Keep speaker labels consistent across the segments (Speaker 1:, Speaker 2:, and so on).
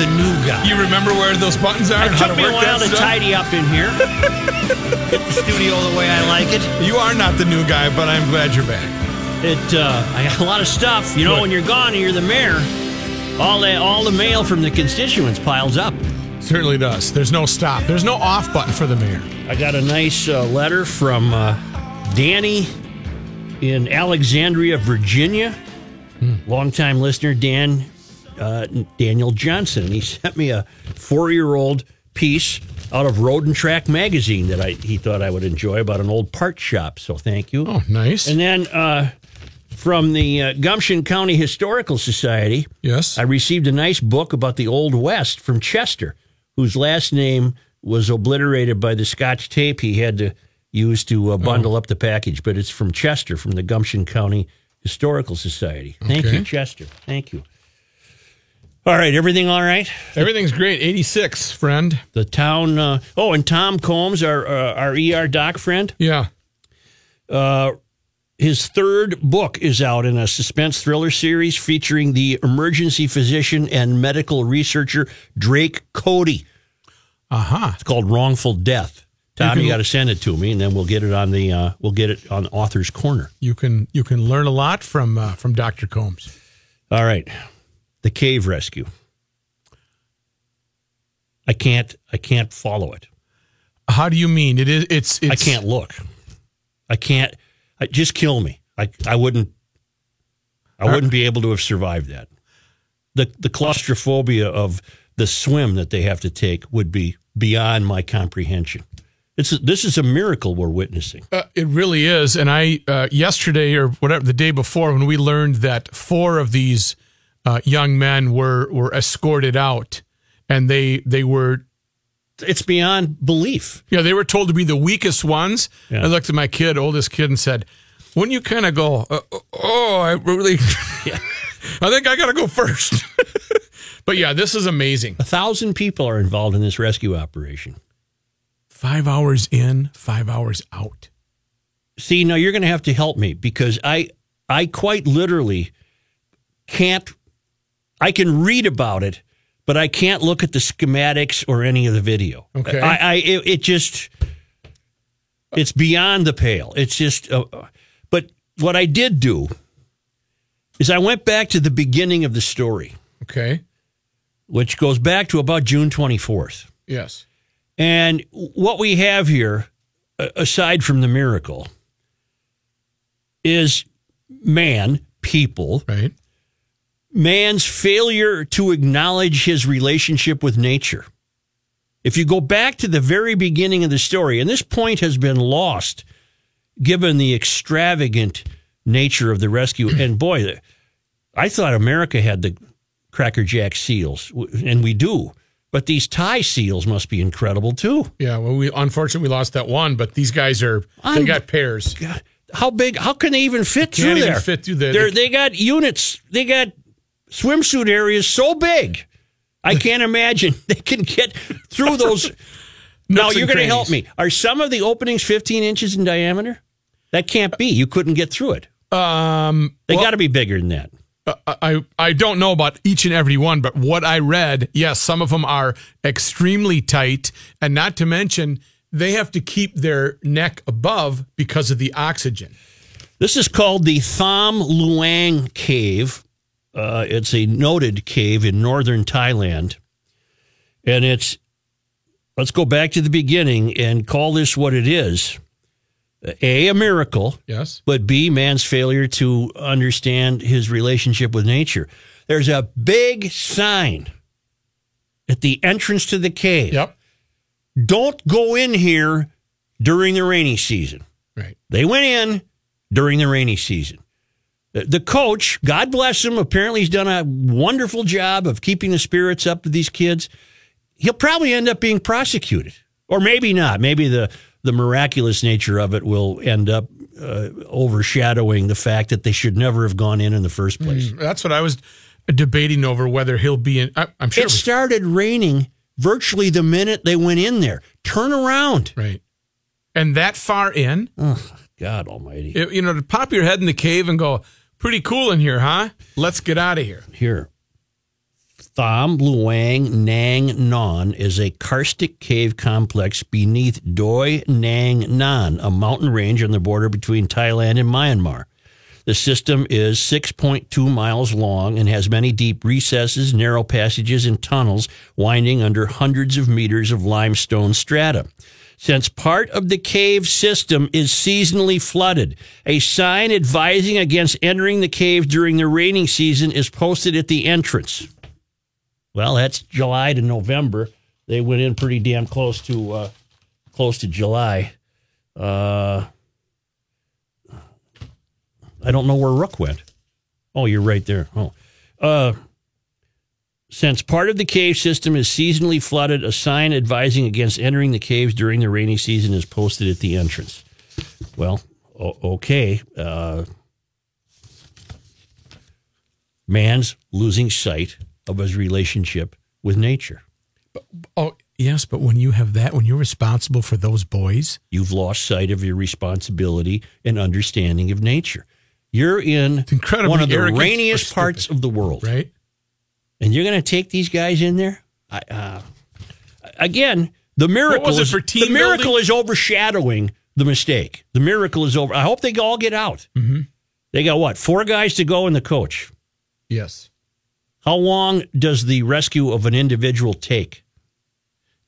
Speaker 1: the new guy.
Speaker 2: you remember where those buttons are
Speaker 1: It
Speaker 2: and how
Speaker 1: took
Speaker 2: to
Speaker 1: me a while to
Speaker 2: stuff?
Speaker 1: tidy up in here. Get the studio the way I like it.
Speaker 2: You are not the new guy, but I'm glad you're back.
Speaker 1: It uh, I got a lot of stuff. You know,
Speaker 2: Good.
Speaker 1: when you're gone and you're the mayor, all the all the mail from the constituents piles up.
Speaker 2: Certainly does. There's no stop. There's no off button for the mayor.
Speaker 1: I got a nice uh, letter from uh, Danny in Alexandria, Virginia. Longtime listener, Dan uh, Daniel Johnson. He sent me a four-year-old piece out of Road and Track magazine that I he thought I would enjoy about an old part shop. So thank you.
Speaker 2: Oh, nice.
Speaker 1: And then uh, from the uh, Gumption County Historical Society,
Speaker 2: yes.
Speaker 1: I received a nice book about the Old West from Chester, whose last name was obliterated by the Scotch tape he had to use to uh, bundle up the package. But it's from Chester, from the Gumption County Historical Society. Thank
Speaker 2: Okay.
Speaker 1: you, Chester. Thank you. All right, everything all right?
Speaker 2: Everything's great. 86, friend.
Speaker 1: The town. Uh, oh, and Tom Combs, our uh, our ER doc friend.
Speaker 2: Yeah.
Speaker 1: Uh, his third book is out in a suspense thriller series featuring the emergency physician and medical researcher Drake Cody.
Speaker 2: Aha.
Speaker 1: It's called Wrongful Death. Tom,
Speaker 2: can-
Speaker 1: you got to send it to me, and then we'll get it on the uh, we'll get it on Author's Corner.
Speaker 2: You can you can learn a lot from uh, from Dr. Combs.
Speaker 1: All right, the cave rescue. I can't I can't follow it.
Speaker 2: How do you mean? It is it's it's
Speaker 1: I can't look. I can't. I, just kill me. I I wouldn't. I wouldn't be able to have survived that. The the claustrophobia of the swim that they have to take would be beyond my comprehension. It's this is a miracle we're witnessing.
Speaker 2: Uh, it really is. And I, uh, yesterday or whatever, the day before, when we learned that four of these uh, young men were were escorted out, and they they were,
Speaker 1: It's beyond belief.
Speaker 2: Yeah, they were told to be the weakest ones.
Speaker 1: Yeah.
Speaker 2: I looked at my kid, oldest kid, and said, "Wouldn't you kind of go? Uh, oh, I really, I think I got to go first. but yeah, this is amazing.
Speaker 1: A thousand people are involved in this rescue operation.
Speaker 2: Five hours in, five hours out.
Speaker 1: See, now you're going to have to help me because I I quite literally can't I can read about it, but I can't look at the schematics or any of the video.
Speaker 2: Okay.
Speaker 1: I, I it, it just it's beyond the pale. It's just uh, but what I did do is I went back to the beginning of the story,
Speaker 2: Okay.
Speaker 1: which goes back to about June 24th.
Speaker 2: Yes.
Speaker 1: And what we have here, aside from the miracle, is man, people,
Speaker 2: Right.
Speaker 1: Man's failure to acknowledge his relationship with nature. If you go back to the very beginning of the story, and this point has been lost given the extravagant nature of the rescue, and boy, I thought America had the Cracker Jack seals, and we do. But these Thai seals must be incredible too.
Speaker 2: Yeah. Well, we unfortunately we lost that one, but these guys are they got pairs.
Speaker 1: God, how big? How can they even fit through
Speaker 2: Can't even
Speaker 1: there?
Speaker 2: fit through there.
Speaker 1: They're, they got units. They got swimsuit area is so big. I can't imagine they can get through those. now you're going to help me. Are some of the openings 15 inches in diameter? That can't be. You couldn't get through it.
Speaker 2: Um,
Speaker 1: They
Speaker 2: well,
Speaker 1: got to be bigger than that.
Speaker 2: I I don't know about each and every one, but what I read, yes, some of them are extremely tight, and not to mention they have to keep their neck above because of the oxygen.
Speaker 1: This is called the Tham Luang Cave. Uh, it's a noted cave in northern Thailand. And it's, let's go back to the beginning and call this what it is A, a miracle,
Speaker 2: Yes.
Speaker 1: but B, man's failure to understand his relationship with nature. There's a big sign at the entrance to the cave.
Speaker 2: Yep.
Speaker 1: Don't go in here during the rainy season.
Speaker 2: Right.
Speaker 1: They went in during the rainy season. The coach, God bless him, apparently he's done a wonderful job of keeping the spirits up of these kids. He'll probably end up being prosecuted, or maybe not. Maybe the the miraculous nature of it will end up uh, overshadowing the fact that they should never have gone in in the first place.
Speaker 2: That's what I was debating over whether he'll be in. I, I'm sure.
Speaker 1: It
Speaker 2: it was-
Speaker 1: started raining virtually the minute they went in there. Turn around.
Speaker 2: right. And that far in,
Speaker 1: God almighty.
Speaker 2: it- you know, to pop your head in the cave and go, pretty cool in here, huh? Let's get out of here.
Speaker 1: Here. Tham Luang Nang Non is a karstic cave complex beneath Doi Nang Non, a mountain range on the border between Thailand and Myanmar. The system is 6.2 miles long and has many deep recesses, narrow passages, and tunnels winding under hundreds of meters of limestone strata. Since part of the cave system is seasonally flooded, a sign advising against entering the cave during the rainy season is posted at the entrance. Well, that's July to November. They went in pretty damn close to uh, close to July. Uh, I don't know where Rook went. Oh, you're right there. Oh, uh, since part of the cave system is seasonally flooded, a sign advising against entering the caves during the rainy season is posted at the entrance. Well, o- okay. Uh, man's losing sight of his relationship with nature.
Speaker 2: Oh, yes, but when you have that, when you're responsible for those boys,
Speaker 1: You've lost sight of your responsibility and understanding of nature. You're in one of the rainiest parts of the world,
Speaker 2: right?
Speaker 1: And you're going to take these guys in there. I, uh, again, the miracle
Speaker 2: is it
Speaker 1: is
Speaker 2: for team
Speaker 1: the miracle
Speaker 2: building?
Speaker 1: is overshadowing the mistake. The miracle is over. I hope they all get out.
Speaker 2: Mm-hmm.
Speaker 1: They got what four guys to go and the coach.
Speaker 2: Yes.
Speaker 1: How long does the rescue of an individual take?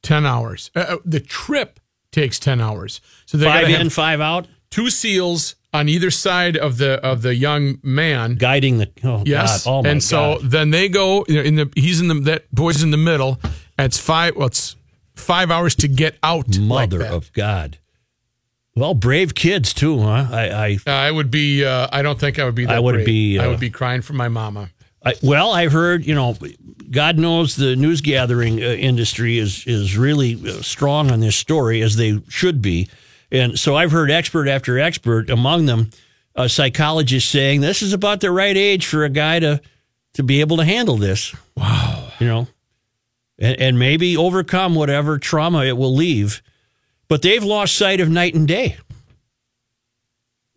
Speaker 2: 10 hours. Uh, Uh, the trip takes 10 hours. So they got
Speaker 1: Five in,
Speaker 2: have
Speaker 1: five out,
Speaker 2: two seals on either side of the of the young man.
Speaker 1: guiding the. Oh
Speaker 2: Yes.
Speaker 1: God! Oh
Speaker 2: and so
Speaker 1: God!
Speaker 2: then they go you know, in the he's in the that boy's in the middle. And it's five well it's 5 hours to get out like
Speaker 1: Mother
Speaker 2: that.
Speaker 1: of God. Well, brave kids too, huh? I, I,
Speaker 2: Uh, I would be. Uh, I don't think I would be. That
Speaker 1: I would
Speaker 2: brave.
Speaker 1: be,
Speaker 2: I
Speaker 1: uh,
Speaker 2: would be crying for my mama.
Speaker 1: I well, I heard you know, God knows the news gathering uh, industry is is really uh, strong on this story as they should be, and so I've heard expert after expert, among them, uh, a psychologist saying this is about the right age for a guy to to be able to handle this. Wow, you know, and, and maybe overcome whatever trauma it will leave, but they've lost sight of night and day.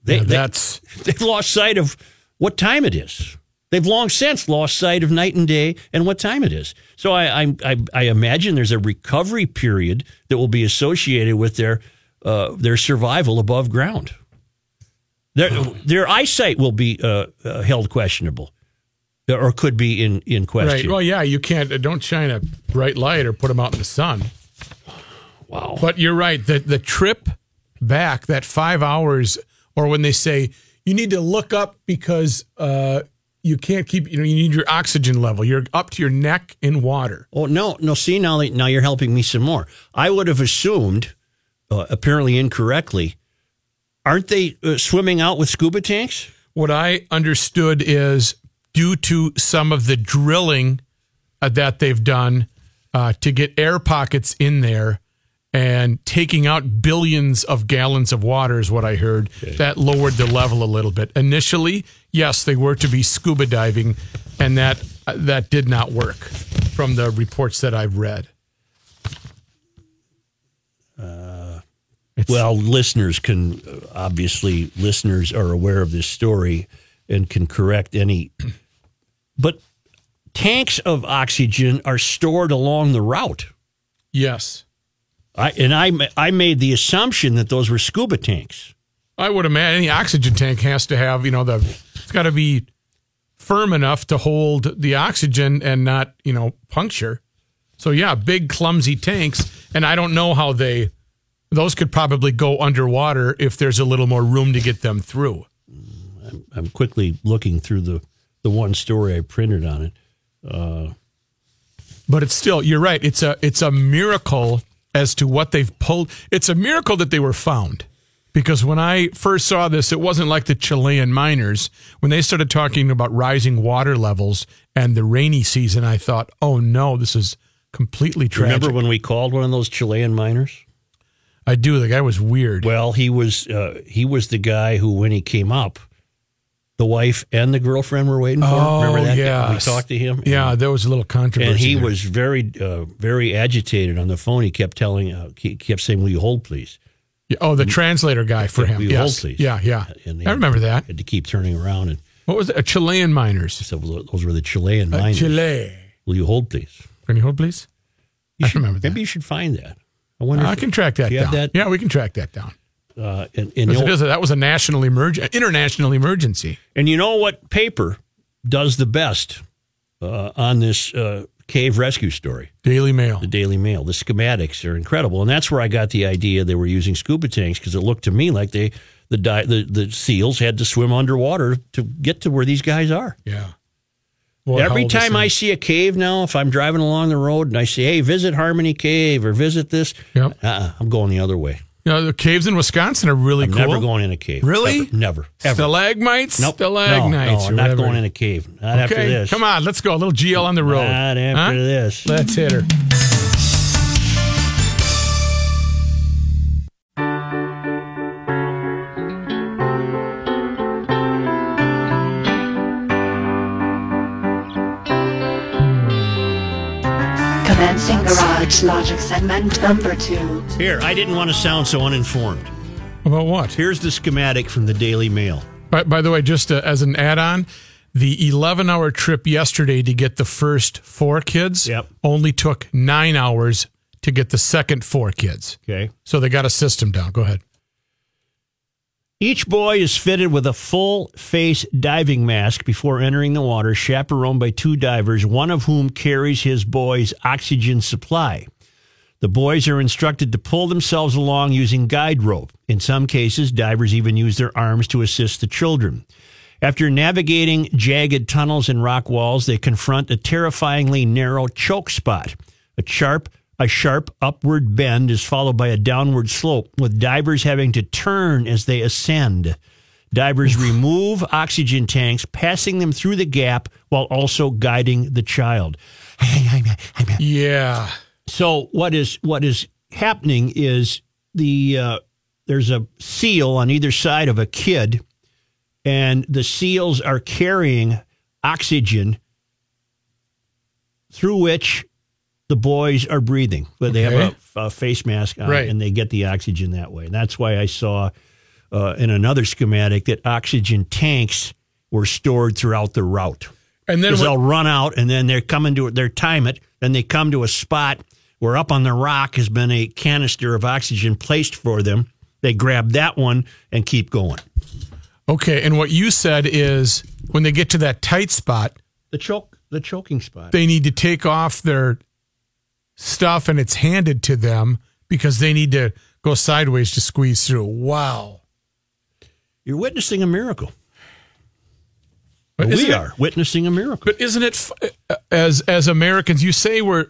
Speaker 1: They,
Speaker 2: Yeah,
Speaker 1: they-
Speaker 2: that's
Speaker 1: They've lost sight of what time it is. They've long since lost sight of night and day and what time it is. So I, I, I, I imagine there's a recovery period that will be associated with their uh, their survival above ground. Their their eyesight will be uh, uh, held questionable, or could be in in
Speaker 2: right.
Speaker 1: question.
Speaker 2: Well, yeah, you can't. uh, Don't shine a bright light or put them out in the sun.
Speaker 1: Wow.
Speaker 2: But you're right. The the trip back, that five hours, or when they say you need to look up because uh, you can't keep, you know, you need your oxygen level. You're up to your neck in water.
Speaker 1: Oh no, no. See now, now you're helping me some more. I would have assumed, uh, apparently incorrectly, aren't they uh, swimming out with scuba tanks?
Speaker 2: What I understood is due to some of the drilling uh, that they've done uh, to get air pockets in there and taking out billions of gallons of water is what I heard. That lowered the level a little bit. Initially, yes, they were to be scuba diving, and that uh, that did not work from the reports that I've read. It's-
Speaker 1: Well, listeners can uh, obviously listeners are aware of this story and can correct any. But tanks of oxygen are stored along the route.
Speaker 2: yes,
Speaker 1: I, and I I made the assumption that those were scuba tanks.
Speaker 2: I would imagine any oxygen tank has to have, you know, the it's got to be firm enough to hold the oxygen and not, you know, puncture. So yeah, big clumsy tanks, and I don't know how they those could probably go underwater if there's a little more room to get them through.
Speaker 1: I'm quickly looking through the the one story I printed on it.
Speaker 2: Uh, but it's still you're right. It's a it's a miracle as to what they've pulled. It's a miracle that they were found. because when I first saw this, it wasn't like the Chilean miners. When they started talking about rising water levels and the rainy season, I thought, oh no, this is completely tragic.
Speaker 1: Remember when we called one of those Chilean miners?
Speaker 2: I do. The guy was weird.
Speaker 1: Well, he was uh, he was the guy who, when he came up, the wife and the girlfriend were waiting for. him.
Speaker 2: Oh,
Speaker 1: Remember that?
Speaker 2: yes.
Speaker 1: We talked to him.
Speaker 2: yeah, there was a little controversy.
Speaker 1: and he
Speaker 2: there.
Speaker 1: was very uh, very agitated on the phone. He kept telling, uh, he kept saying, "Will you hold, please?"
Speaker 2: Yeah, oh, the translator guy for him.
Speaker 1: will you
Speaker 2: yes.
Speaker 1: hold, please?
Speaker 2: Yeah, yeah.
Speaker 1: And
Speaker 2: I remember that.
Speaker 1: Had to keep turning around, and
Speaker 2: What was it? A Chilean miners.
Speaker 1: so those were the Chilean
Speaker 2: Uh,
Speaker 1: miners.
Speaker 2: Chile.
Speaker 1: Will you hold, please?
Speaker 2: Can you hold, please?
Speaker 1: You
Speaker 2: I
Speaker 1: should,
Speaker 2: remember that.
Speaker 1: Maybe you should find that. I wonder.
Speaker 2: I can track that down.
Speaker 1: that?
Speaker 2: Yeah, we can track that down.
Speaker 1: uh, and, and, know,
Speaker 2: is that was a national emerg- international emergency.
Speaker 1: and you know what paper does the best uh, on this uh, cave rescue story?
Speaker 2: Daily Mail.
Speaker 1: the Daily Mail. The schematics are incredible, and that's where I got the idea they were using scuba tanks because it looked to me like they the di- the the seals had to swim underwater to get to where these guys are.
Speaker 2: Yeah. How
Speaker 1: Every time I see a cave now, if I'm driving along the road and I say, "Hey, visit Harmony Cave" or "Visit this,"
Speaker 2: Yep.
Speaker 1: uh-uh, I'm going the other way.
Speaker 2: You know, the caves in Wisconsin are really
Speaker 1: I'm
Speaker 2: cool.
Speaker 1: never going in a cave.
Speaker 2: Really?
Speaker 1: Ever. Never. Ever.
Speaker 2: Stalagmites?
Speaker 1: Nope.
Speaker 2: Stalagmites.
Speaker 1: No, no, not going in a cave. Not after
Speaker 2: Okay,
Speaker 1: this.
Speaker 2: come on, let's go. A little GL on the road.
Speaker 1: Not after
Speaker 2: Huh?
Speaker 1: this.
Speaker 2: Let's hit her.
Speaker 3: Commencing Garage Logic segment number two.
Speaker 1: Here, I didn't want to sound so uninformed.
Speaker 2: About what?
Speaker 1: Here's the schematic from the Daily Mail.
Speaker 2: By, by the way, just uh, as an add-on, the 11-hour trip yesterday to get the first four kids
Speaker 1: Yep.
Speaker 2: only took nine hours to get the second four kids.
Speaker 1: Okay.
Speaker 2: So they got a system down. Go ahead.
Speaker 1: Each boy is fitted with a full face diving mask before entering the water, chaperoned by two divers, one of whom carries his boy's oxygen supply. The boys are instructed to pull themselves along using guide rope. In some cases, divers even use their arms to assist the children. After navigating jagged tunnels and rock walls, they confront a terrifyingly narrow choke spot. A sharp, a sharp upward bend is followed by a downward slope, with divers having to turn as they ascend. Divers remove oxygen tanks, passing them through the gap while also guiding the child.
Speaker 2: Yeah.
Speaker 1: So what is what is happening is the uh, there's a seal on either side of a kid, and the seals are carrying oxygen through which the boys are breathing. But they
Speaker 2: Okay.
Speaker 1: have a, a face mask on,
Speaker 2: Right.
Speaker 1: and they get the oxygen that way. And that's why I saw uh, in another schematic that oxygen tanks were stored throughout the route
Speaker 2: And then when-
Speaker 1: they'll run out and then they're coming to they're time it and they come to a spot where up on the rock has been a canister of oxygen placed for them they grab that one and keep going
Speaker 2: okay, and what you said is when they get to that tight spot,
Speaker 1: the choke the choking spot
Speaker 2: they need to take off their stuff and it's handed to them because they need to go sideways to squeeze through. Wow.
Speaker 1: you're witnessing a miracle
Speaker 2: But
Speaker 1: we
Speaker 2: isn't it-
Speaker 1: are witnessing a miracle
Speaker 2: But isn't it as as Americans? You say we're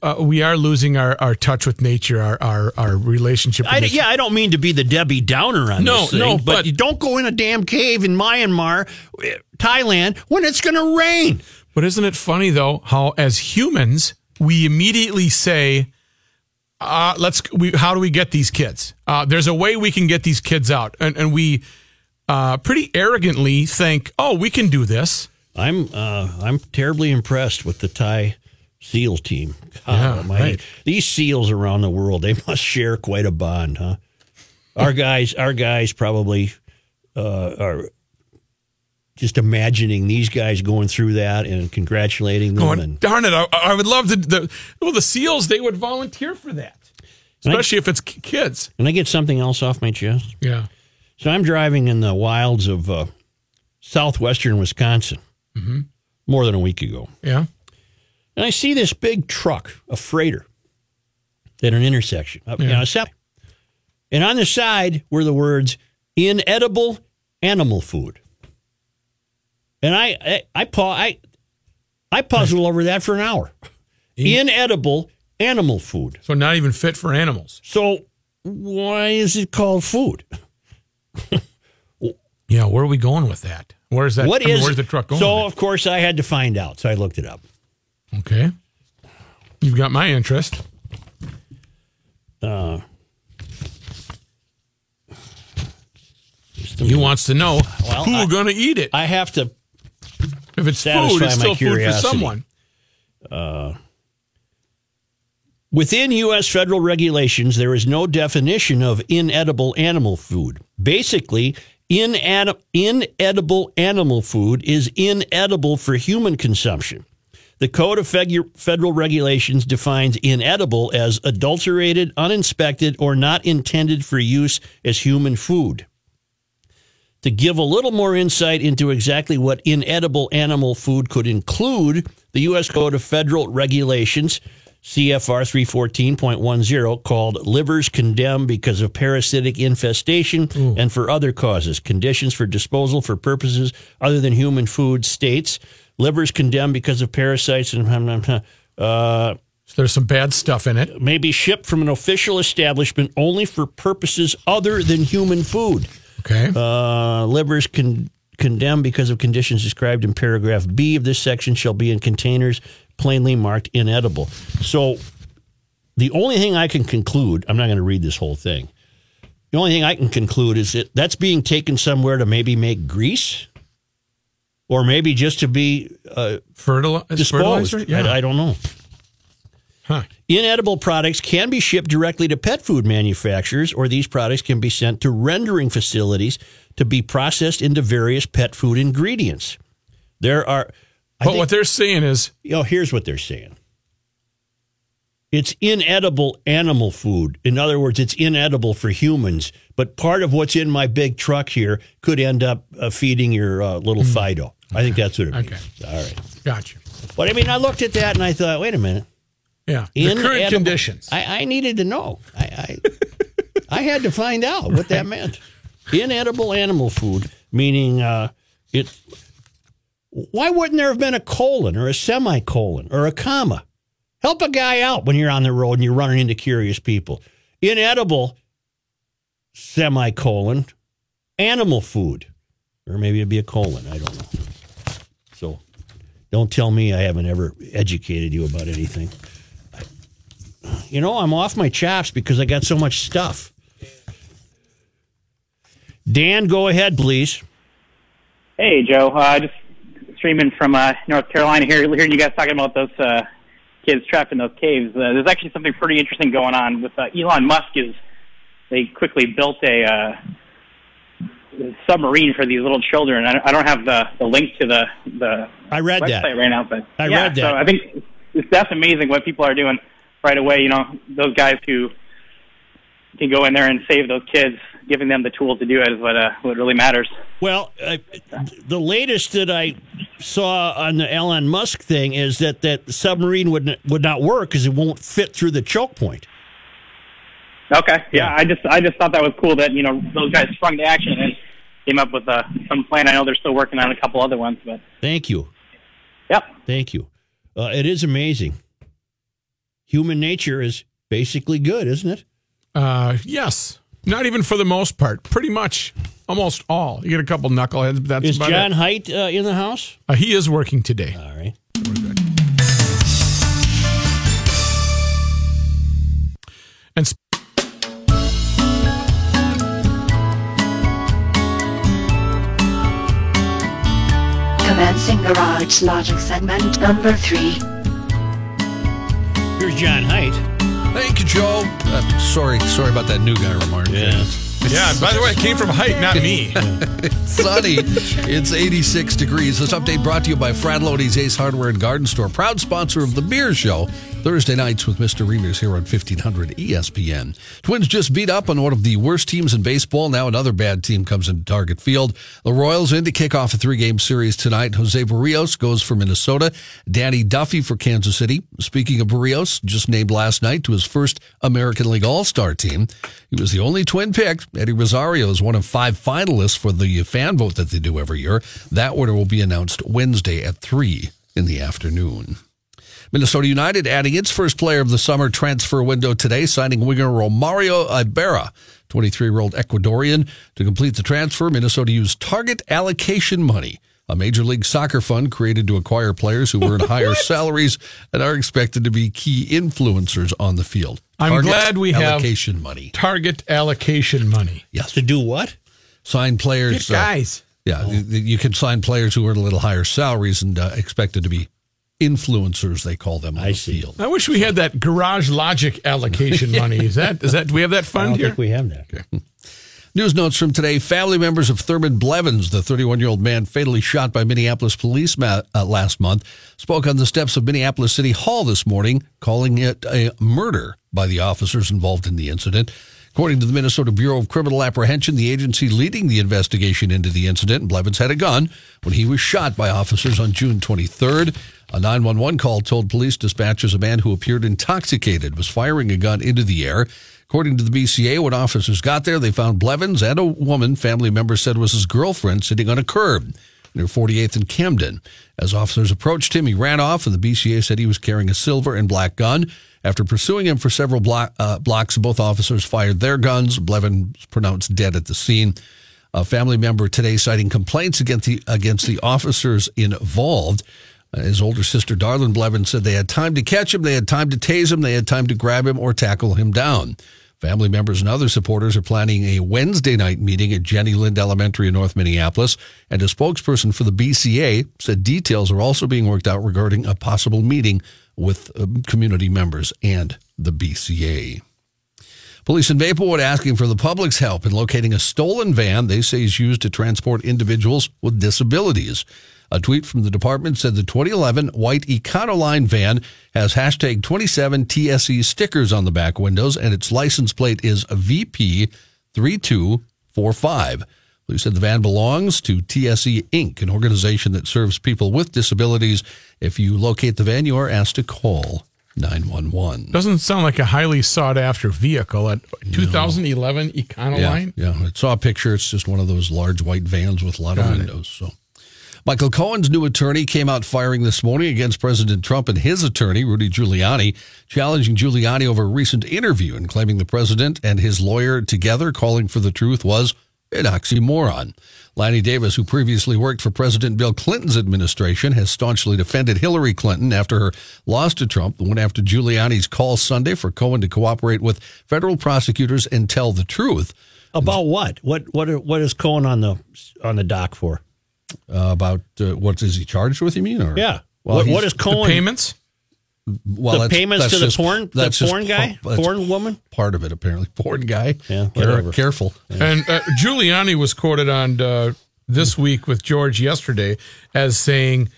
Speaker 2: uh, we are losing our, our touch with nature, our our, our relationship. With
Speaker 1: I,
Speaker 2: nature.
Speaker 1: yeah, I don't mean to be the Debbie Downer on
Speaker 2: No,
Speaker 1: this thing,
Speaker 2: no,
Speaker 1: but,
Speaker 2: but-
Speaker 1: you don't go in a damn cave in Myanmar, eh, Thailand, when it's going to rain.
Speaker 2: But isn't it funny though how as humans we immediately say, uh, "Let's we how do we get these kids? Uh, there's a way we can get these kids out," and and we uh, pretty arrogantly think, "Oh, we can do this."
Speaker 1: I'm uh, I'm terribly impressed with the Thai SEAL team. God
Speaker 2: Yeah, right.
Speaker 1: These SEALs around the world, they must share quite a bond, huh? Our guys, our guys probably uh, are just imagining these guys going through that and congratulating them.
Speaker 2: Going,
Speaker 1: and
Speaker 2: darn it! I, I would love to. The well, the SEALs they would volunteer for that, especially if it's kids.
Speaker 1: can I get something else off my chest?
Speaker 2: Yeah.
Speaker 1: So I'm driving in the wilds of uh, southwestern Wisconsin more than a week ago.
Speaker 2: Yeah.
Speaker 1: And I see this big truck, a freighter, at an intersection. Up, you
Speaker 2: Yeah.
Speaker 1: sep- and on the side were the words "inedible animal food." And I, I, I, I, I puzzled over that for an hour. Inedible animal food.
Speaker 2: So not even fit for animals.
Speaker 1: So why is it called food?
Speaker 2: Yeah, where are we going with that? Where's that?
Speaker 1: What
Speaker 2: I mean,
Speaker 1: is
Speaker 2: where's the truck going?
Speaker 1: So, of course, I had to find out. So I looked it up.
Speaker 2: okay, you've got my interest.
Speaker 1: Uh,
Speaker 2: He wants to know
Speaker 1: Well,
Speaker 2: who
Speaker 1: I-
Speaker 2: going to eat it.
Speaker 1: I have to
Speaker 2: if it's food, it's still food for
Speaker 1: curiosity.
Speaker 2: someone.
Speaker 1: Uh, within U.S. federal regulations, there is no definition of inedible animal food. Basically, inedi- inedible animal food is inedible for human consumption. The Code of Federal Regulations defines inedible as adulterated, uninspected, or not intended for use as human food. To give a little more insight into exactly what inedible animal food could include, the U.S. Code of Federal Regulations, CFR 314.10, called livers condemned because of parasitic infestation mm. and for other causes, conditions for disposal for purposes other than human food, states livers condemned because of parasites and um, um, uh,
Speaker 2: uh there's some bad stuff in it.
Speaker 1: may be shipped from an official establishment only for purposes other than human food.
Speaker 2: Okay.
Speaker 1: Uh, livers con- condemned because of conditions described in paragraph B of this section shall be in containers plainly marked inedible. So the only thing I can conclude, I'm not going to read this whole thing. The only thing I can conclude is that that's being taken somewhere to maybe make grease or maybe just to be uh, disposed.
Speaker 2: fertilizer? Yeah.
Speaker 1: I, I don't know.
Speaker 2: Huh.
Speaker 1: Inedible products can be shipped directly to pet food manufacturers, or these products can be sent to rendering facilities to be processed into various pet food ingredients. There are, I
Speaker 2: But
Speaker 1: think,
Speaker 2: what they're saying is,
Speaker 1: you know, here's what they're saying. It's inedible animal food. In other words, it's inedible for humans. But part of what's in my big truck here could end up uh, feeding your uh, little Fido. I think that's what it means.
Speaker 2: Okay.
Speaker 1: All right.
Speaker 2: gotcha.
Speaker 1: But I mean, I looked at that and I thought, wait a minute.
Speaker 2: Yeah. The current
Speaker 1: Inedible-
Speaker 2: conditions.
Speaker 1: I, I needed to know. I, I, I had to find out what that meant. Inedible animal food, meaning uh, it. Why wouldn't there have been a colon or a semicolon or a comma? Help a guy out when you're on the road and you're running into curious people. Inedible semicolon animal food, or maybe it'd be a colon. I don't know. So, don't tell me I haven't ever educated you about anything. You know, I'm off my chaps because I got so much stuff. Dan, go ahead, please.
Speaker 4: Hey, Joe. Uh, just streaming from uh, North Carolina here, hearing you guys talking about those uh, kids trapped in those caves. Uh, there's actually something pretty interesting going on with uh, Elon Musk. Is they quickly built a uh, submarine for these little children. I don't- I don't have the, the link to the the
Speaker 1: I read
Speaker 4: website
Speaker 1: that.
Speaker 4: right now, but
Speaker 1: I
Speaker 4: yeah,
Speaker 1: read that.
Speaker 4: So I think it's, that's amazing what people are doing right away. You know, those guys who can go in there and save those kids, giving them the tools to do it is what uh, what really matters.
Speaker 1: Well, uh, the latest that I saw on the Elon Musk thing is that that submarine would would not work because it won't fit through the choke point.
Speaker 4: Okay. Yeah,
Speaker 1: Yeah.
Speaker 4: I just I just thought that was cool that you know those guys sprung to action and came up with uh, some plan. I know they're still working on a couple other ones, but
Speaker 1: Thank you,
Speaker 4: yep.
Speaker 1: thank you. Uh, it is amazing. Human nature is basically good, isn't it?
Speaker 2: Uh, yes. Not even for the most part. Pretty much almost all. You get a couple knuckleheads, but that's
Speaker 1: Is
Speaker 2: about
Speaker 1: John
Speaker 2: it.
Speaker 1: Height uh, in the house?
Speaker 2: Uh, he is working today.
Speaker 1: All right.
Speaker 2: And sp-
Speaker 3: Commencing Garage Logic segment number 3.
Speaker 1: Here's John Height.
Speaker 5: Thank you, Joe. Uh, sorry, sorry about that new guy remark.
Speaker 1: Yeah.
Speaker 2: yeah, by the way, it came from height, not me.
Speaker 5: Sunny. It's 86 degrees. This update brought to you by Frattallone's Ace Hardware and Garden Store, proud sponsor of the Beer Show. Thursday nights with Mr. Reamers here on 1500 ESPN. Twins just beat up on one of the worst teams in baseball. Now another bad team comes into Target Field. The Royals in to kick off a three-game series tonight. Jose Berrios goes for Minnesota. Danny Duffy for Kansas City. Speaking of Berrios, just named last night to his first American League All-Star team. He was the only twin picked. Eddie Rosario is one of five finalists for the fan vote that they do every year. That order will be announced Wednesday at 3 in the afternoon. Minnesota United adding its first player of the summer transfer window today, signing winger Romario Ibarra 23 year old Ecuadorian. To complete the transfer, Minnesota used target allocation money, a Major League Soccer fund created to acquire players who earn higher salaries and are expected to be key influencers on the field.
Speaker 2: I'm
Speaker 5: Target
Speaker 2: glad we have-
Speaker 5: allocation money.
Speaker 2: Target allocation money.
Speaker 5: Yes,
Speaker 1: To do what?
Speaker 5: sign players. uh,
Speaker 2: Guys.
Speaker 5: yeah, you, you can sign players who earn a little higher salaries and uh, expected to be influencers. They call them on
Speaker 1: I
Speaker 5: the
Speaker 1: see.
Speaker 5: field.
Speaker 2: I wish we had that garage logic allocation money. Is that is that do we have that
Speaker 1: I
Speaker 2: fund
Speaker 1: don't
Speaker 2: here?
Speaker 1: think we have that.
Speaker 5: News notes from today. Family members of Thurman Blevins, the 31 year old man fatally shot by Minneapolis police ma- uh, last month, spoke on the steps of Minneapolis City Hall this morning, calling it a murder by the officers involved in the incident. According to the Minnesota Bureau of Criminal Apprehension, the agency leading the investigation into the incident, Blevins had a gun when he was shot by officers on June 23rd. A 911 call told police dispatchers a man who appeared intoxicated was firing a gun into the air. According to the BCA, when officers got there, they found Blevins and a woman family members said was his girlfriend sitting on a curb near 48th and Camden. As officers approached him, he ran off, and the BCA said he was carrying a silver and black gun. After pursuing him for several block, uh, blocks, both officers fired their guns. Blevin was pronounced dead at the scene. A family member today citing complaints against the against the officers involved. Uh, His older sister, Darlene Blevin, said they had time to catch him, they had time to tase him, they had time to grab him or tackle him down. Family members and other supporters are planning a Wednesday night meeting at Jenny Lind Elementary in North Minneapolis, and a spokesperson for the BCA said details are also being worked out regarding a possible meeting with um, community members and the BCA. Police in Maplewood asking for the public's help in locating a stolen van they say is used to transport individuals with disabilities. A tweet from the department said the 2011 white Econoline van has hashtag 27TSE stickers on the back windows and its license plate is VP3245. Police said the van belongs to TSE Inc., an organization that serves people with disabilities. If you locate the van, you are asked to call 911.
Speaker 2: Doesn't sound like a highly sought after vehicle at 2011 Econoline.
Speaker 5: Yeah, yeah. I saw a picture. It's just one of those large white vans with a lot of
Speaker 2: Got it.
Speaker 5: windows. So, Michael Cohen's new attorney came out firing this morning against President Trump and his attorney Rudy Giuliani, challenging Giuliani over a recent interview and claiming the president and his lawyer together calling for the truth was an oxymoron. Lanny Davis, who previously worked for President Bill Clinton's administration, has staunchly defended Hillary Clinton after her loss to Trump, the one after Giuliani's call Sunday for Cohen to cooperate with federal prosecutors and tell the truth
Speaker 1: About what? What what are- what is Cohen on the on the dock for?
Speaker 5: uh, about uh, what is he charged with? You mean? Or
Speaker 1: Yeah.
Speaker 5: Well,
Speaker 1: what,
Speaker 5: he's-
Speaker 1: what is
Speaker 2: The
Speaker 1: Cohen?
Speaker 2: payments?
Speaker 5: Well,
Speaker 1: the payments
Speaker 5: that's
Speaker 1: to the
Speaker 5: just-
Speaker 1: porn the
Speaker 5: that's
Speaker 1: porn guy,
Speaker 5: pa- that's
Speaker 1: porn woman.
Speaker 5: Part of it, apparently. Porn guy.
Speaker 1: Yeah,
Speaker 5: Care-
Speaker 1: whatever.
Speaker 5: careful.
Speaker 2: And uh, Giuliani was quoted on uh, this week with George yesterday as saying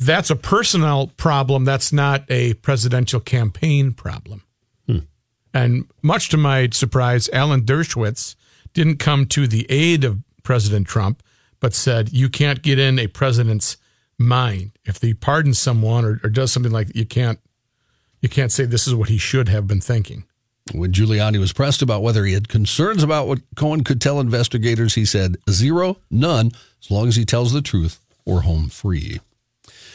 Speaker 2: that's a personal problem. That's not a presidential campaign problem. And much to my surprise, Alan Dershowitz didn't come to the aid of President Trump, but said you can't get in a president's mind if he pardons someone or, or does something like you can't. You can't say this is what he should have been thinking.
Speaker 5: When Giuliani was pressed about whether he had concerns about what Cohen could tell investigators, he said, zero, none, as long as he tells the truth or home free.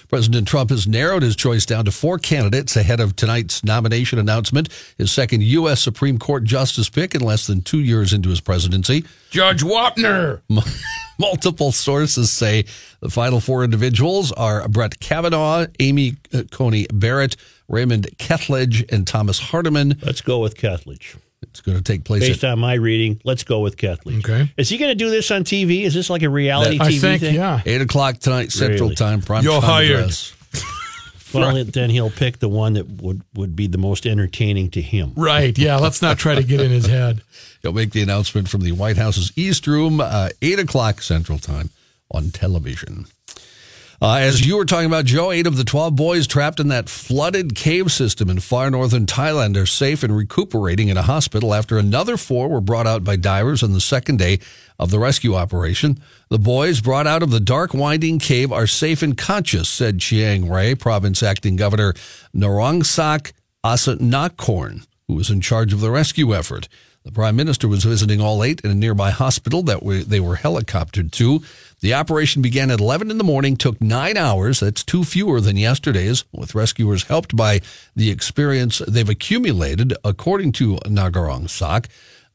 Speaker 5: President Trump has narrowed his choice down to four candidates ahead of tonight's nomination announcement, his second U.S. Supreme Court justice pick in less than two years into his presidency.
Speaker 2: Judge Wapner.
Speaker 5: Multiple sources say the final four individuals are Brett Kavanaugh, Amy uh, Coney Barrett, Raymond Kethledge, and Thomas Hardiman.
Speaker 1: Let's go with Kethledge.
Speaker 5: It's going to take place
Speaker 1: Based
Speaker 5: at
Speaker 1: on my reading, let's go with Kethledge.
Speaker 2: Okay.
Speaker 1: Is he going to do this on TV? Is this like a reality
Speaker 2: I
Speaker 1: TV
Speaker 2: think,
Speaker 1: thing?
Speaker 2: yeah.
Speaker 5: 8 o'clock tonight, Central
Speaker 1: Really?
Speaker 5: Time. Prime
Speaker 2: You're
Speaker 5: time
Speaker 2: hired.
Speaker 5: address.
Speaker 1: Well, then he'll pick the one that would, would be the most entertaining to him.
Speaker 2: Right. Yeah. Let's not try to get in his head.
Speaker 5: He'll make the announcement from the White House's East Room, uh, 8 o'clock Central Time on television. Uh, as you were talking about, Joe, eight of the 12 boys trapped in that flooded cave system in far northern Thailand are safe and recuperating in a hospital after another four were brought out by divers on the second day of the rescue operation. The boys brought out of the dark, winding cave are safe and conscious, said Chiang Rai, province acting governor Narongsak Asanakorn, who was in charge of the rescue effort. The prime minister was visiting all eight in a nearby hospital that we- they were helicoptered to. The operation began at 11 in the morning, took nine hours. That's two fewer than yesterday's, with rescuers helped by the experience they've accumulated, according to Nagarong Sak.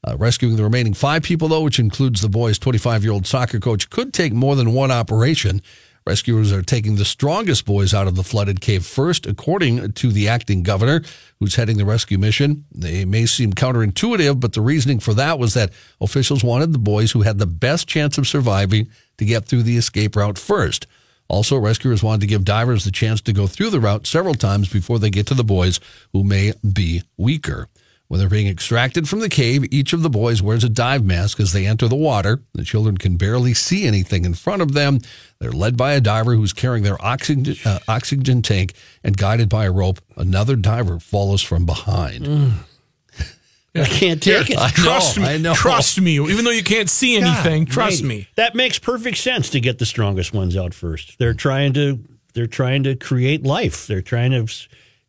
Speaker 5: Uh, rescuing the remaining five people, though, which includes the boy's 25 year old soccer coach, could take more than one operation. Rescuers are taking the strongest boys out of the flooded cave first, according to the acting governor who's heading the rescue mission. They may seem counterintuitive, but the reasoning for that was that officials wanted the boys who had the best chance of surviving to get through the escape route first. Also, rescuers wanted to give divers the chance to go through the route several times before they get to the boys who may be weaker. When they're being extracted from the cave, each of the boys wears a dive mask as they enter the water. The children can barely see anything in front of them. They're led by a diver who's carrying their oxygen, uh, oxygen tank and guided by a rope. Another diver follows from behind.
Speaker 1: Mm. I can't take
Speaker 2: Here,
Speaker 1: it.
Speaker 5: I
Speaker 2: trust
Speaker 5: know,
Speaker 2: me.
Speaker 5: I know.
Speaker 2: Trust me. Even though you can't see anything, trust
Speaker 1: Mighty.
Speaker 2: me.
Speaker 1: That makes perfect sense to get the strongest ones out first. They're trying to they're trying to create life. They're trying to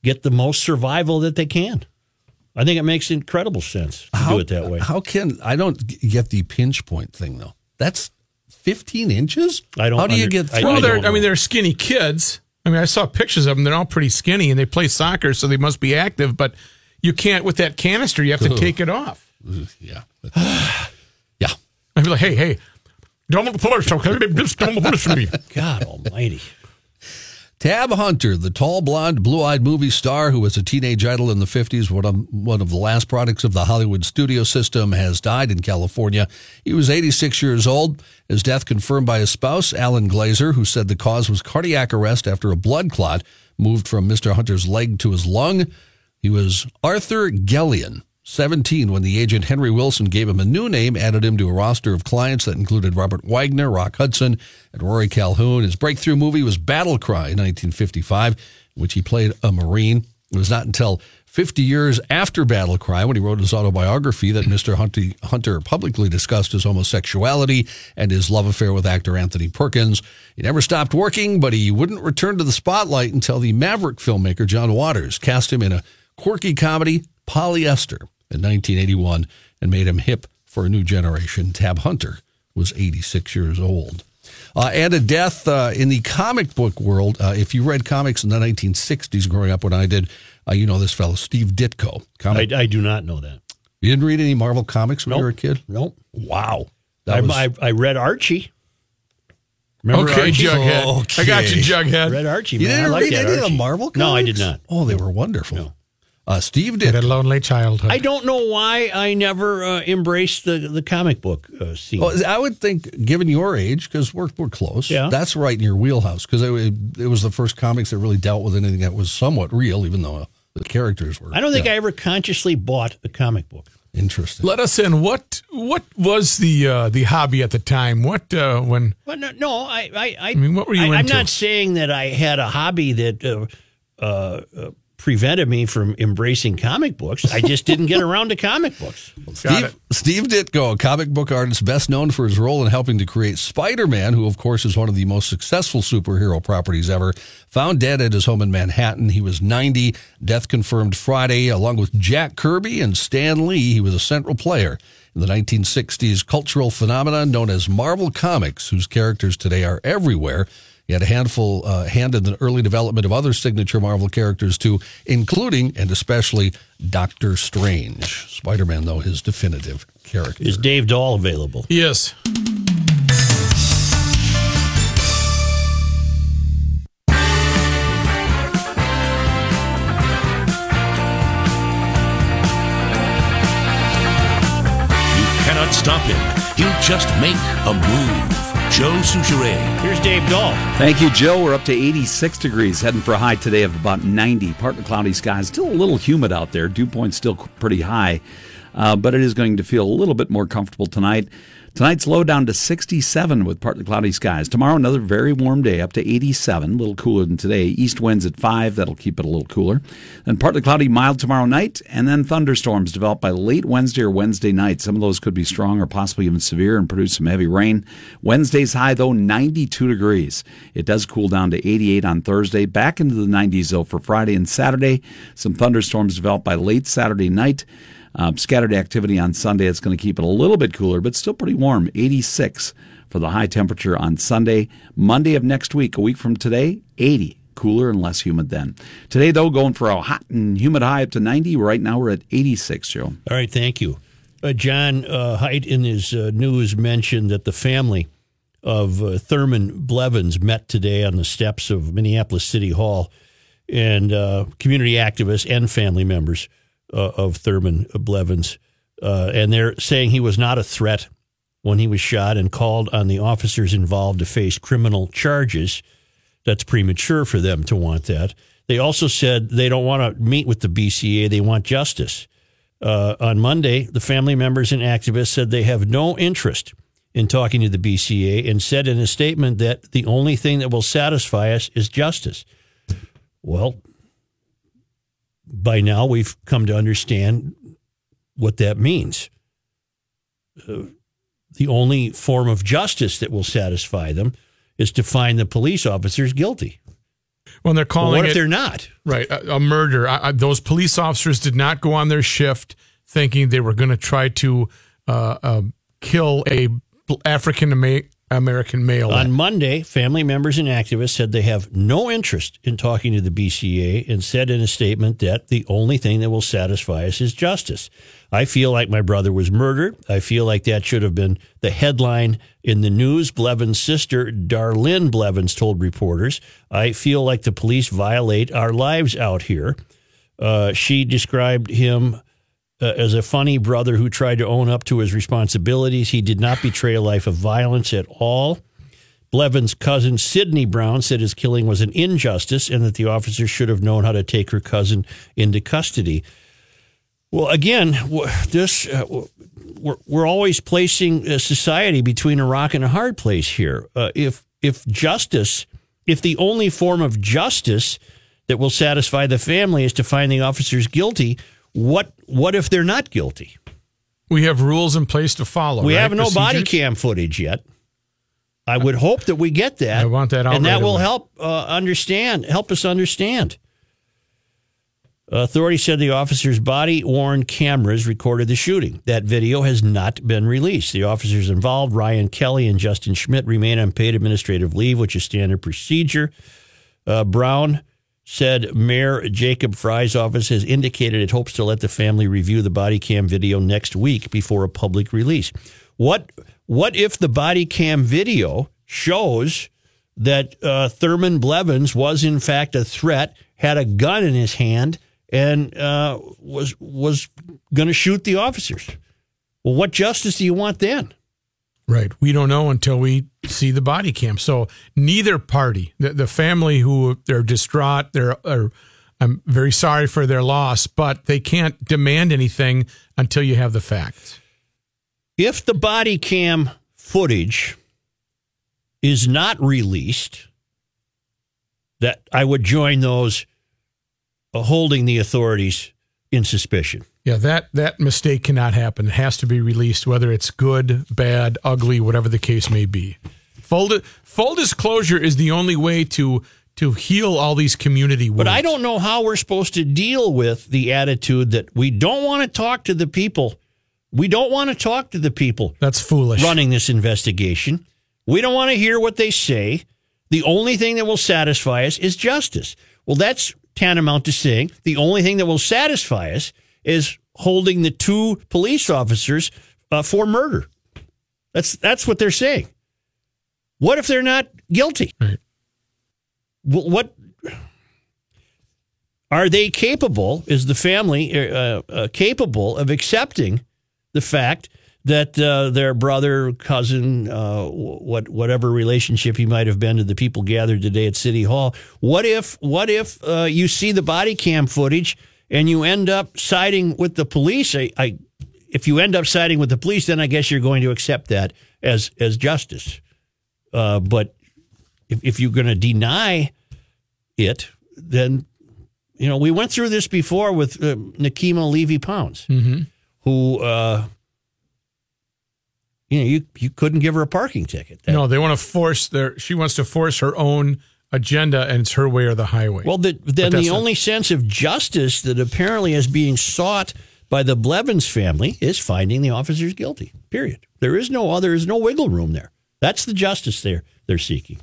Speaker 1: get the most survival that they can. I think it makes incredible sense to do it that way.
Speaker 5: How can I don't get the pinch point thing though? That's 15 inches.
Speaker 1: I don't
Speaker 5: How do you get through?
Speaker 2: Well,
Speaker 1: I
Speaker 2: they're,
Speaker 1: don't
Speaker 2: I mean, they're skinny kids. I mean, I saw pictures of them. They're all pretty skinny and they play soccer, so they must be active, but you can't, with that canister, you have to take it off.
Speaker 5: yeah, yeah.
Speaker 2: I'd be like, hey, hey, don't push, okay? Just don't push me.
Speaker 1: God Almighty!
Speaker 5: Tab Hunter, the tall, blonde, blue-eyed movie star who was a teenage idol in the 50s, one of, one of the last products of the Hollywood studio system, has died in California. He was 86 years old. His death confirmed by his spouse, Allan Glaser, who said the cause was cardiac arrest after a blood clot moved from Mr. Hunter's leg to his lung. He was Arthur Gelien, 17, when the agent Henry Willson gave him a new name, added him to a roster of clients that included Robert Wagner, Rock Hudson, and Rory Calhoun. His breakthrough movie was Battle Cry in 1955, in which he played a Marine. It was not until 50 years after Battle Cry, when he wrote his autobiography, that Mr. Hunter, Hunter publicly discussed his homosexuality and his love affair with actor Anthony Perkins. He never stopped working, but he wouldn't return to the spotlight until the maverick filmmaker John Waters cast him in a quirky comedy, Polyester, in 1981 and made him hip for a new generation. Tab Hunter was 86 years old. Uh, and a death uh, in the comic book world. Uh, if you read comics in the 1960s growing up when I did, uh, you know this fellow, Steve Ditko. Comic,
Speaker 1: I, I do not know that.
Speaker 5: you didn't read any Marvel comics when you were a kid?
Speaker 1: Nope.
Speaker 5: Wow.
Speaker 1: I,
Speaker 5: was,
Speaker 1: I, I read Archie. Remember
Speaker 2: Okay,
Speaker 1: Archie?
Speaker 2: Jughead. I got you, Jughead.
Speaker 1: Read Archie.
Speaker 5: you
Speaker 1: man. I
Speaker 5: didn't
Speaker 1: like
Speaker 5: read any of the Marvel comics?
Speaker 1: No, I did not.
Speaker 5: Oh, they were wonderful. Uh, Steve
Speaker 2: Had a lonely childhood.
Speaker 1: I don't know why I never uh, embraced the the comic book uh, scene.
Speaker 5: Well, I would think, given your age, because we're, we're close,
Speaker 1: Yeah.
Speaker 5: that's right in your wheelhouse. Because it, it was the first comics that really dealt with anything that was somewhat real, even though the characters were.
Speaker 1: I don't think
Speaker 5: yeah,
Speaker 1: I ever consciously bought a comic book.
Speaker 5: interesting.
Speaker 2: Let us in. What what was the uh, the hobby at the time? What uh, when
Speaker 1: But no, no I, I, I,
Speaker 2: mean, what were you
Speaker 1: I, am not saying that I had a hobby that uh, uh, uh, prevented me from embracing comic books. I just didn't get around to comic books.
Speaker 5: Steve. Steve Ditko, a comic book artist best known for his role in helping to create Spider Man, who, of course, is one of the most successful superhero properties ever, found dead at his home in Manhattan. He was 90, death confirmed Friday, along with Jack Kirby and Stan Lee. He was a central player in the 1960s cultural phenomenon known as Marvel Comics, whose characters today are everywhere. He had a handful uh, hand in the early development of other signature Marvel characters too, including and especially Doctor Strange. Spider-Man, though, his definitive character.
Speaker 1: Is Dave Dahl available?
Speaker 2: yes?
Speaker 6: You cannot stop him. He'll just make a move. Joe Soucheray.
Speaker 1: Here's Dave Dahl.
Speaker 7: Thank you, Joe. We're up to 86 degrees, heading for a high today of about 90. Partly cloudy skies, still a little humid out there. Dew point's still pretty high, uh, but it is going to feel a little bit more comfortable tonight. Tonight's low down to 67 with partly cloudy skies. Tomorrow, another very warm day, up to 87, a little cooler than today. East winds at 5, that'll keep it a little cooler. Then partly cloudy, mild tomorrow night, and then thunderstorms develop by late Wednesday or Wednesday night. Some of those could be strong or possibly even severe and produce some heavy rain. Wednesday's high, though, 92 degrees. It does cool down to 88 on Thursday, back into the 90s, though, for Friday and Saturday. Some thunderstorms develop by late Saturday night. Um, scattered activity on Sunday. It's going to keep it a little bit cooler, but still pretty warm. 86 for the high temperature on Sunday. Monday of next week, a week from today, 80. Cooler and less humid then. Today, though, going for a hot and humid high up to 90. Right now, we're at 86, Joe.
Speaker 1: All right, thank you. uh, John uh, Height in his uh, news mentioned that the family of uh, Thurman Blevins met today on the steps of Minneapolis City Hall, and uh, community activists and family members uh, of Thurman Blevins, uh, and they're saying he was not a threat when he was shot, and called on the officers involved to face criminal charges. That's premature for them to want that. They also said they don't want to meet with the BCA; they want justice. Uh, on Monday, the family members and activists said they have no interest in talking to the BCA and said in a statement that the only thing that will satisfy us is justice. Well, by now we've come to understand what that means. Uh, the only form of justice that will satisfy them is to find the police officers guilty.
Speaker 2: When they're
Speaker 1: Well,
Speaker 2: calling
Speaker 1: what if
Speaker 2: it
Speaker 1: they're not?
Speaker 2: right a, a murder, I, I, those police officers did not go on their shift thinking they were going to try to uh, uh, kill a African American male.
Speaker 1: On Monday, family members and activists said they have no interest in talking to the BCA and said in a statement that the only thing that will satisfy us is justice. I feel like my brother was murdered. I feel like that should have been the headline in the news. Blevins' sister, Darlene Blevins, told reporters, I feel like the police violate our lives out here. Uh, she described him uh, as a funny brother who tried to own up to his responsibilities. He did not betray a life of violence at all. Blevins' cousin, Sidney Brown, said his killing was an injustice and that the officer should have known how to take her cousin into custody. Well, again, this uh, we're, we're always placing uh, society between a rock and a hard place here. Uh, if if justice, if the only form of justice that will satisfy the family is to find the officers guilty, what what if they're not guilty?
Speaker 2: we have rules in place to follow.
Speaker 1: We
Speaker 2: right?
Speaker 1: have no body cam footage yet. I would hope that we get that.
Speaker 2: I want that out
Speaker 1: and that
Speaker 2: right
Speaker 1: will
Speaker 2: away.
Speaker 1: help uh, understand, help us understand. Authorities said the officer's body worn cameras recorded the shooting. That video has not been released. The officers involved, Ryan Kelly and Justin Schmidt, remain on paid administrative leave, which is standard procedure. Uh, Brown said Mayor Jacob Frey's office has indicated it hopes to let the family review the body cam video next week before a public release. What what if the body cam video shows that uh, Thurman Blevins was in fact a threat, had a gun in his hand, and uh, was was going to shoot the officers? Well, what justice do you want then?
Speaker 2: Right. We don't know until we see the body cam. So neither party, the, the family who they're distraught, they're, are, I'm very sorry for their loss, but they can't demand anything until you have the facts.
Speaker 1: if the body cam footage is not released, that I would join those holding the authorities in suspicion.
Speaker 2: Yeah, that that mistake cannot happen. It has to be released, whether it's good, bad, ugly, whatever the case may be. Full di- full disclosure is the only way to to heal all these community wounds.
Speaker 1: But I don't know how we're supposed to deal with the attitude that we don't want to talk to the people. We don't want to talk to the people
Speaker 2: That's foolish.
Speaker 1: running this investigation. We don't want to hear what they say. The only thing that will satisfy us is justice. Well, that's tantamount to saying the only thing that will satisfy us is holding the two police officers uh, for murder. That's that's what they're saying. What if they're not guilty?
Speaker 2: Right.
Speaker 1: Wh- What are they capable? Is the family uh, uh, capable of accepting the fact that uh, their brother, cousin, uh, what whatever relationship he might have been to the people gathered today at City Hall? What if what if uh, you see the body cam footage and you end up siding with the police? I, I if you end up siding with the police, then I guess you're going to accept that as as justice. Uh, but if, if you're going to deny it, then you know we went through this before with uh, Nekima Levy Pounds, who uh, you know you you couldn't give her a parking ticket. That-
Speaker 2: No, they want to force their. She wants to force her own agenda, and it's her way or the highway.
Speaker 1: Well, the, then the
Speaker 2: a-
Speaker 1: only sense of justice that apparently is being sought by the Blevins family is finding the officers guilty. Period. There is no other. There is no wiggle room there. That's the justice they're they're seeking.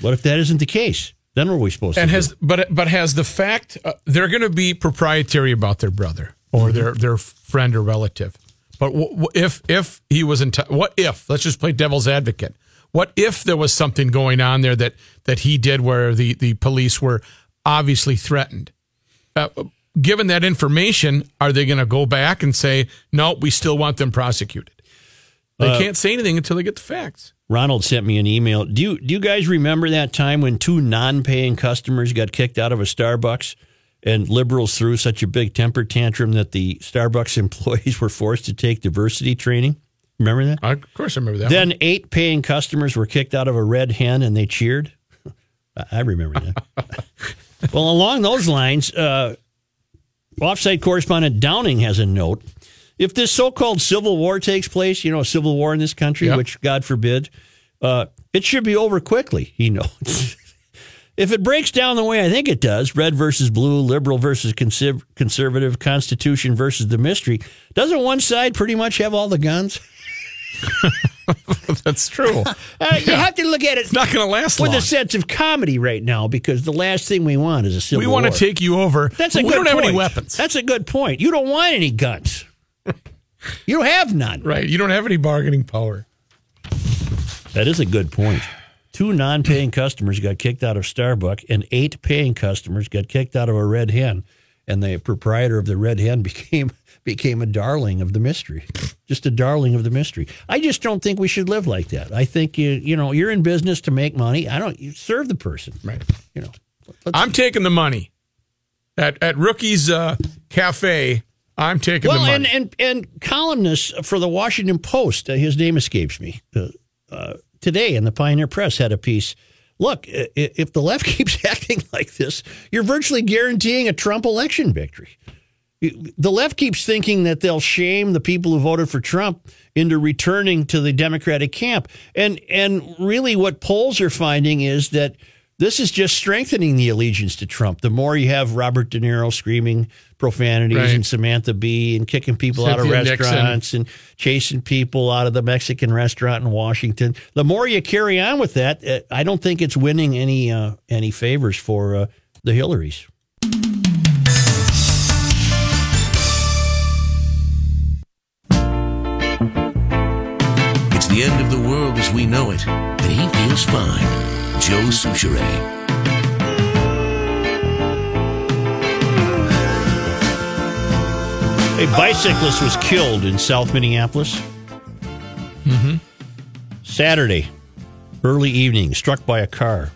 Speaker 1: What if that isn't the case? Then what are we supposed
Speaker 2: and
Speaker 1: to
Speaker 2: has
Speaker 1: do?
Speaker 2: but but has the fact uh, they're going to be proprietary about their brother. or their their friend or relative. But w- w- if if he was in, t- what if? Let's just play devil's advocate. What if there was something going on there that that he did where the the police were obviously threatened? Uh, given that information, are they going to go back and say no? We still want them prosecuted. They can't say anything until they get the facts.
Speaker 1: Ronald sent me an email. Do you do you guys remember that time when two non-paying customers got kicked out of a Starbucks and liberals threw such a big temper tantrum that the Starbucks employees were forced to take diversity training? Remember that?
Speaker 2: I, of course, I remember that.
Speaker 1: Then eight paying customers were kicked out of a red hen and they cheered. I- I remember that. well, along those lines, uh, offsite correspondent Downing has a note. If this so called civil war takes place, you know, a civil war in this country,
Speaker 2: Yep.
Speaker 1: which God forbid, uh, it should be over quickly, he notes. If it breaks down the way I think it does, red versus blue, liberal versus conserv- conservative, constitution versus the mystery, doesn't one side pretty much have all the guns?
Speaker 2: That's true.
Speaker 1: Uh, You have to look at it
Speaker 2: It's not going to last
Speaker 1: with
Speaker 2: long.
Speaker 1: a sense of comedy right now because the last thing we want is a civil war.
Speaker 2: we
Speaker 1: war.
Speaker 2: want to take you over.
Speaker 1: That's a
Speaker 2: we don't have any weapons.
Speaker 1: That's a good point. You don't want any guns. you don't have none.
Speaker 2: right. You don't have any bargaining power.
Speaker 1: That is a good point. Two non-paying customers got kicked out of Starbucks, and eight paying customers got kicked out of a Red Hen, and the proprietor of the Red Hen became became a darling of the mystery, just a darling of the mystery. I just don't think we should live like that. I think you you know you're in business to make money. I don't you serve the person,
Speaker 2: Right.
Speaker 1: you know.
Speaker 2: I'm taking the money at at Rookie's uh, Cafe. I'm taking
Speaker 1: Well,
Speaker 2: the
Speaker 1: and,
Speaker 2: money.
Speaker 1: and and columnist for the Washington Post, uh, his name escapes me. Uh, uh, today in the Pioneer Press had a piece. Look, if the left keeps acting like this, you're virtually guaranteeing a Trump election victory. The left keeps thinking that they'll shame the people who voted for Trump into returning to the Democratic camp, and and really, what polls are finding is that this is just strengthening the allegiance to Trump. The more you have Robert De Niro screaming profanities
Speaker 2: Right.
Speaker 1: and Samantha Bee and kicking people out of
Speaker 2: Cynthia Nixon.
Speaker 1: restaurants and chasing people out of the Mexican restaurant in Washington, the more you carry on with that, uh, I don't think it's winning any uh, any favors for uh, the Hillarys.
Speaker 6: It's the end of the world as we know it, and he feels fine. Joe Soucheray.
Speaker 1: A bicyclist was killed in South Minneapolis. Saturday, early evening, struck by a car.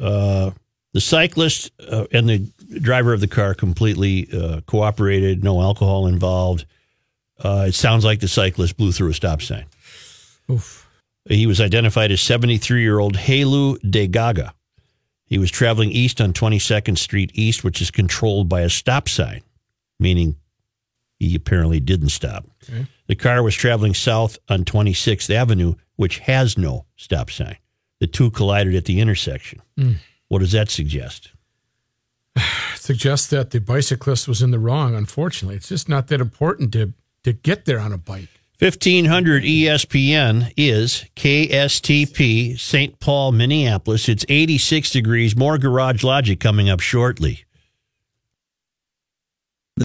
Speaker 1: Uh, the cyclist uh, and the driver of the car completely uh, cooperated, no alcohol involved. Uh, it sounds like the cyclist blew through a stop sign. He was identified as 73 year old Helu De Gaga. He was traveling east on 22nd Street East, which is controlled by a stop sign, meaning he apparently didn't stop. The car was traveling south on 26th Avenue, which has no stop sign. The two collided at the intersection. Hmm. What does that suggest?
Speaker 2: suggests that the bicyclist was in the wrong. Unfortunately, it's just not that important to to get there on a bike.
Speaker 1: 1500 ESPN is KSTP, St. Paul, Minneapolis. It's 86 degrees. More Garage Logic coming up shortly.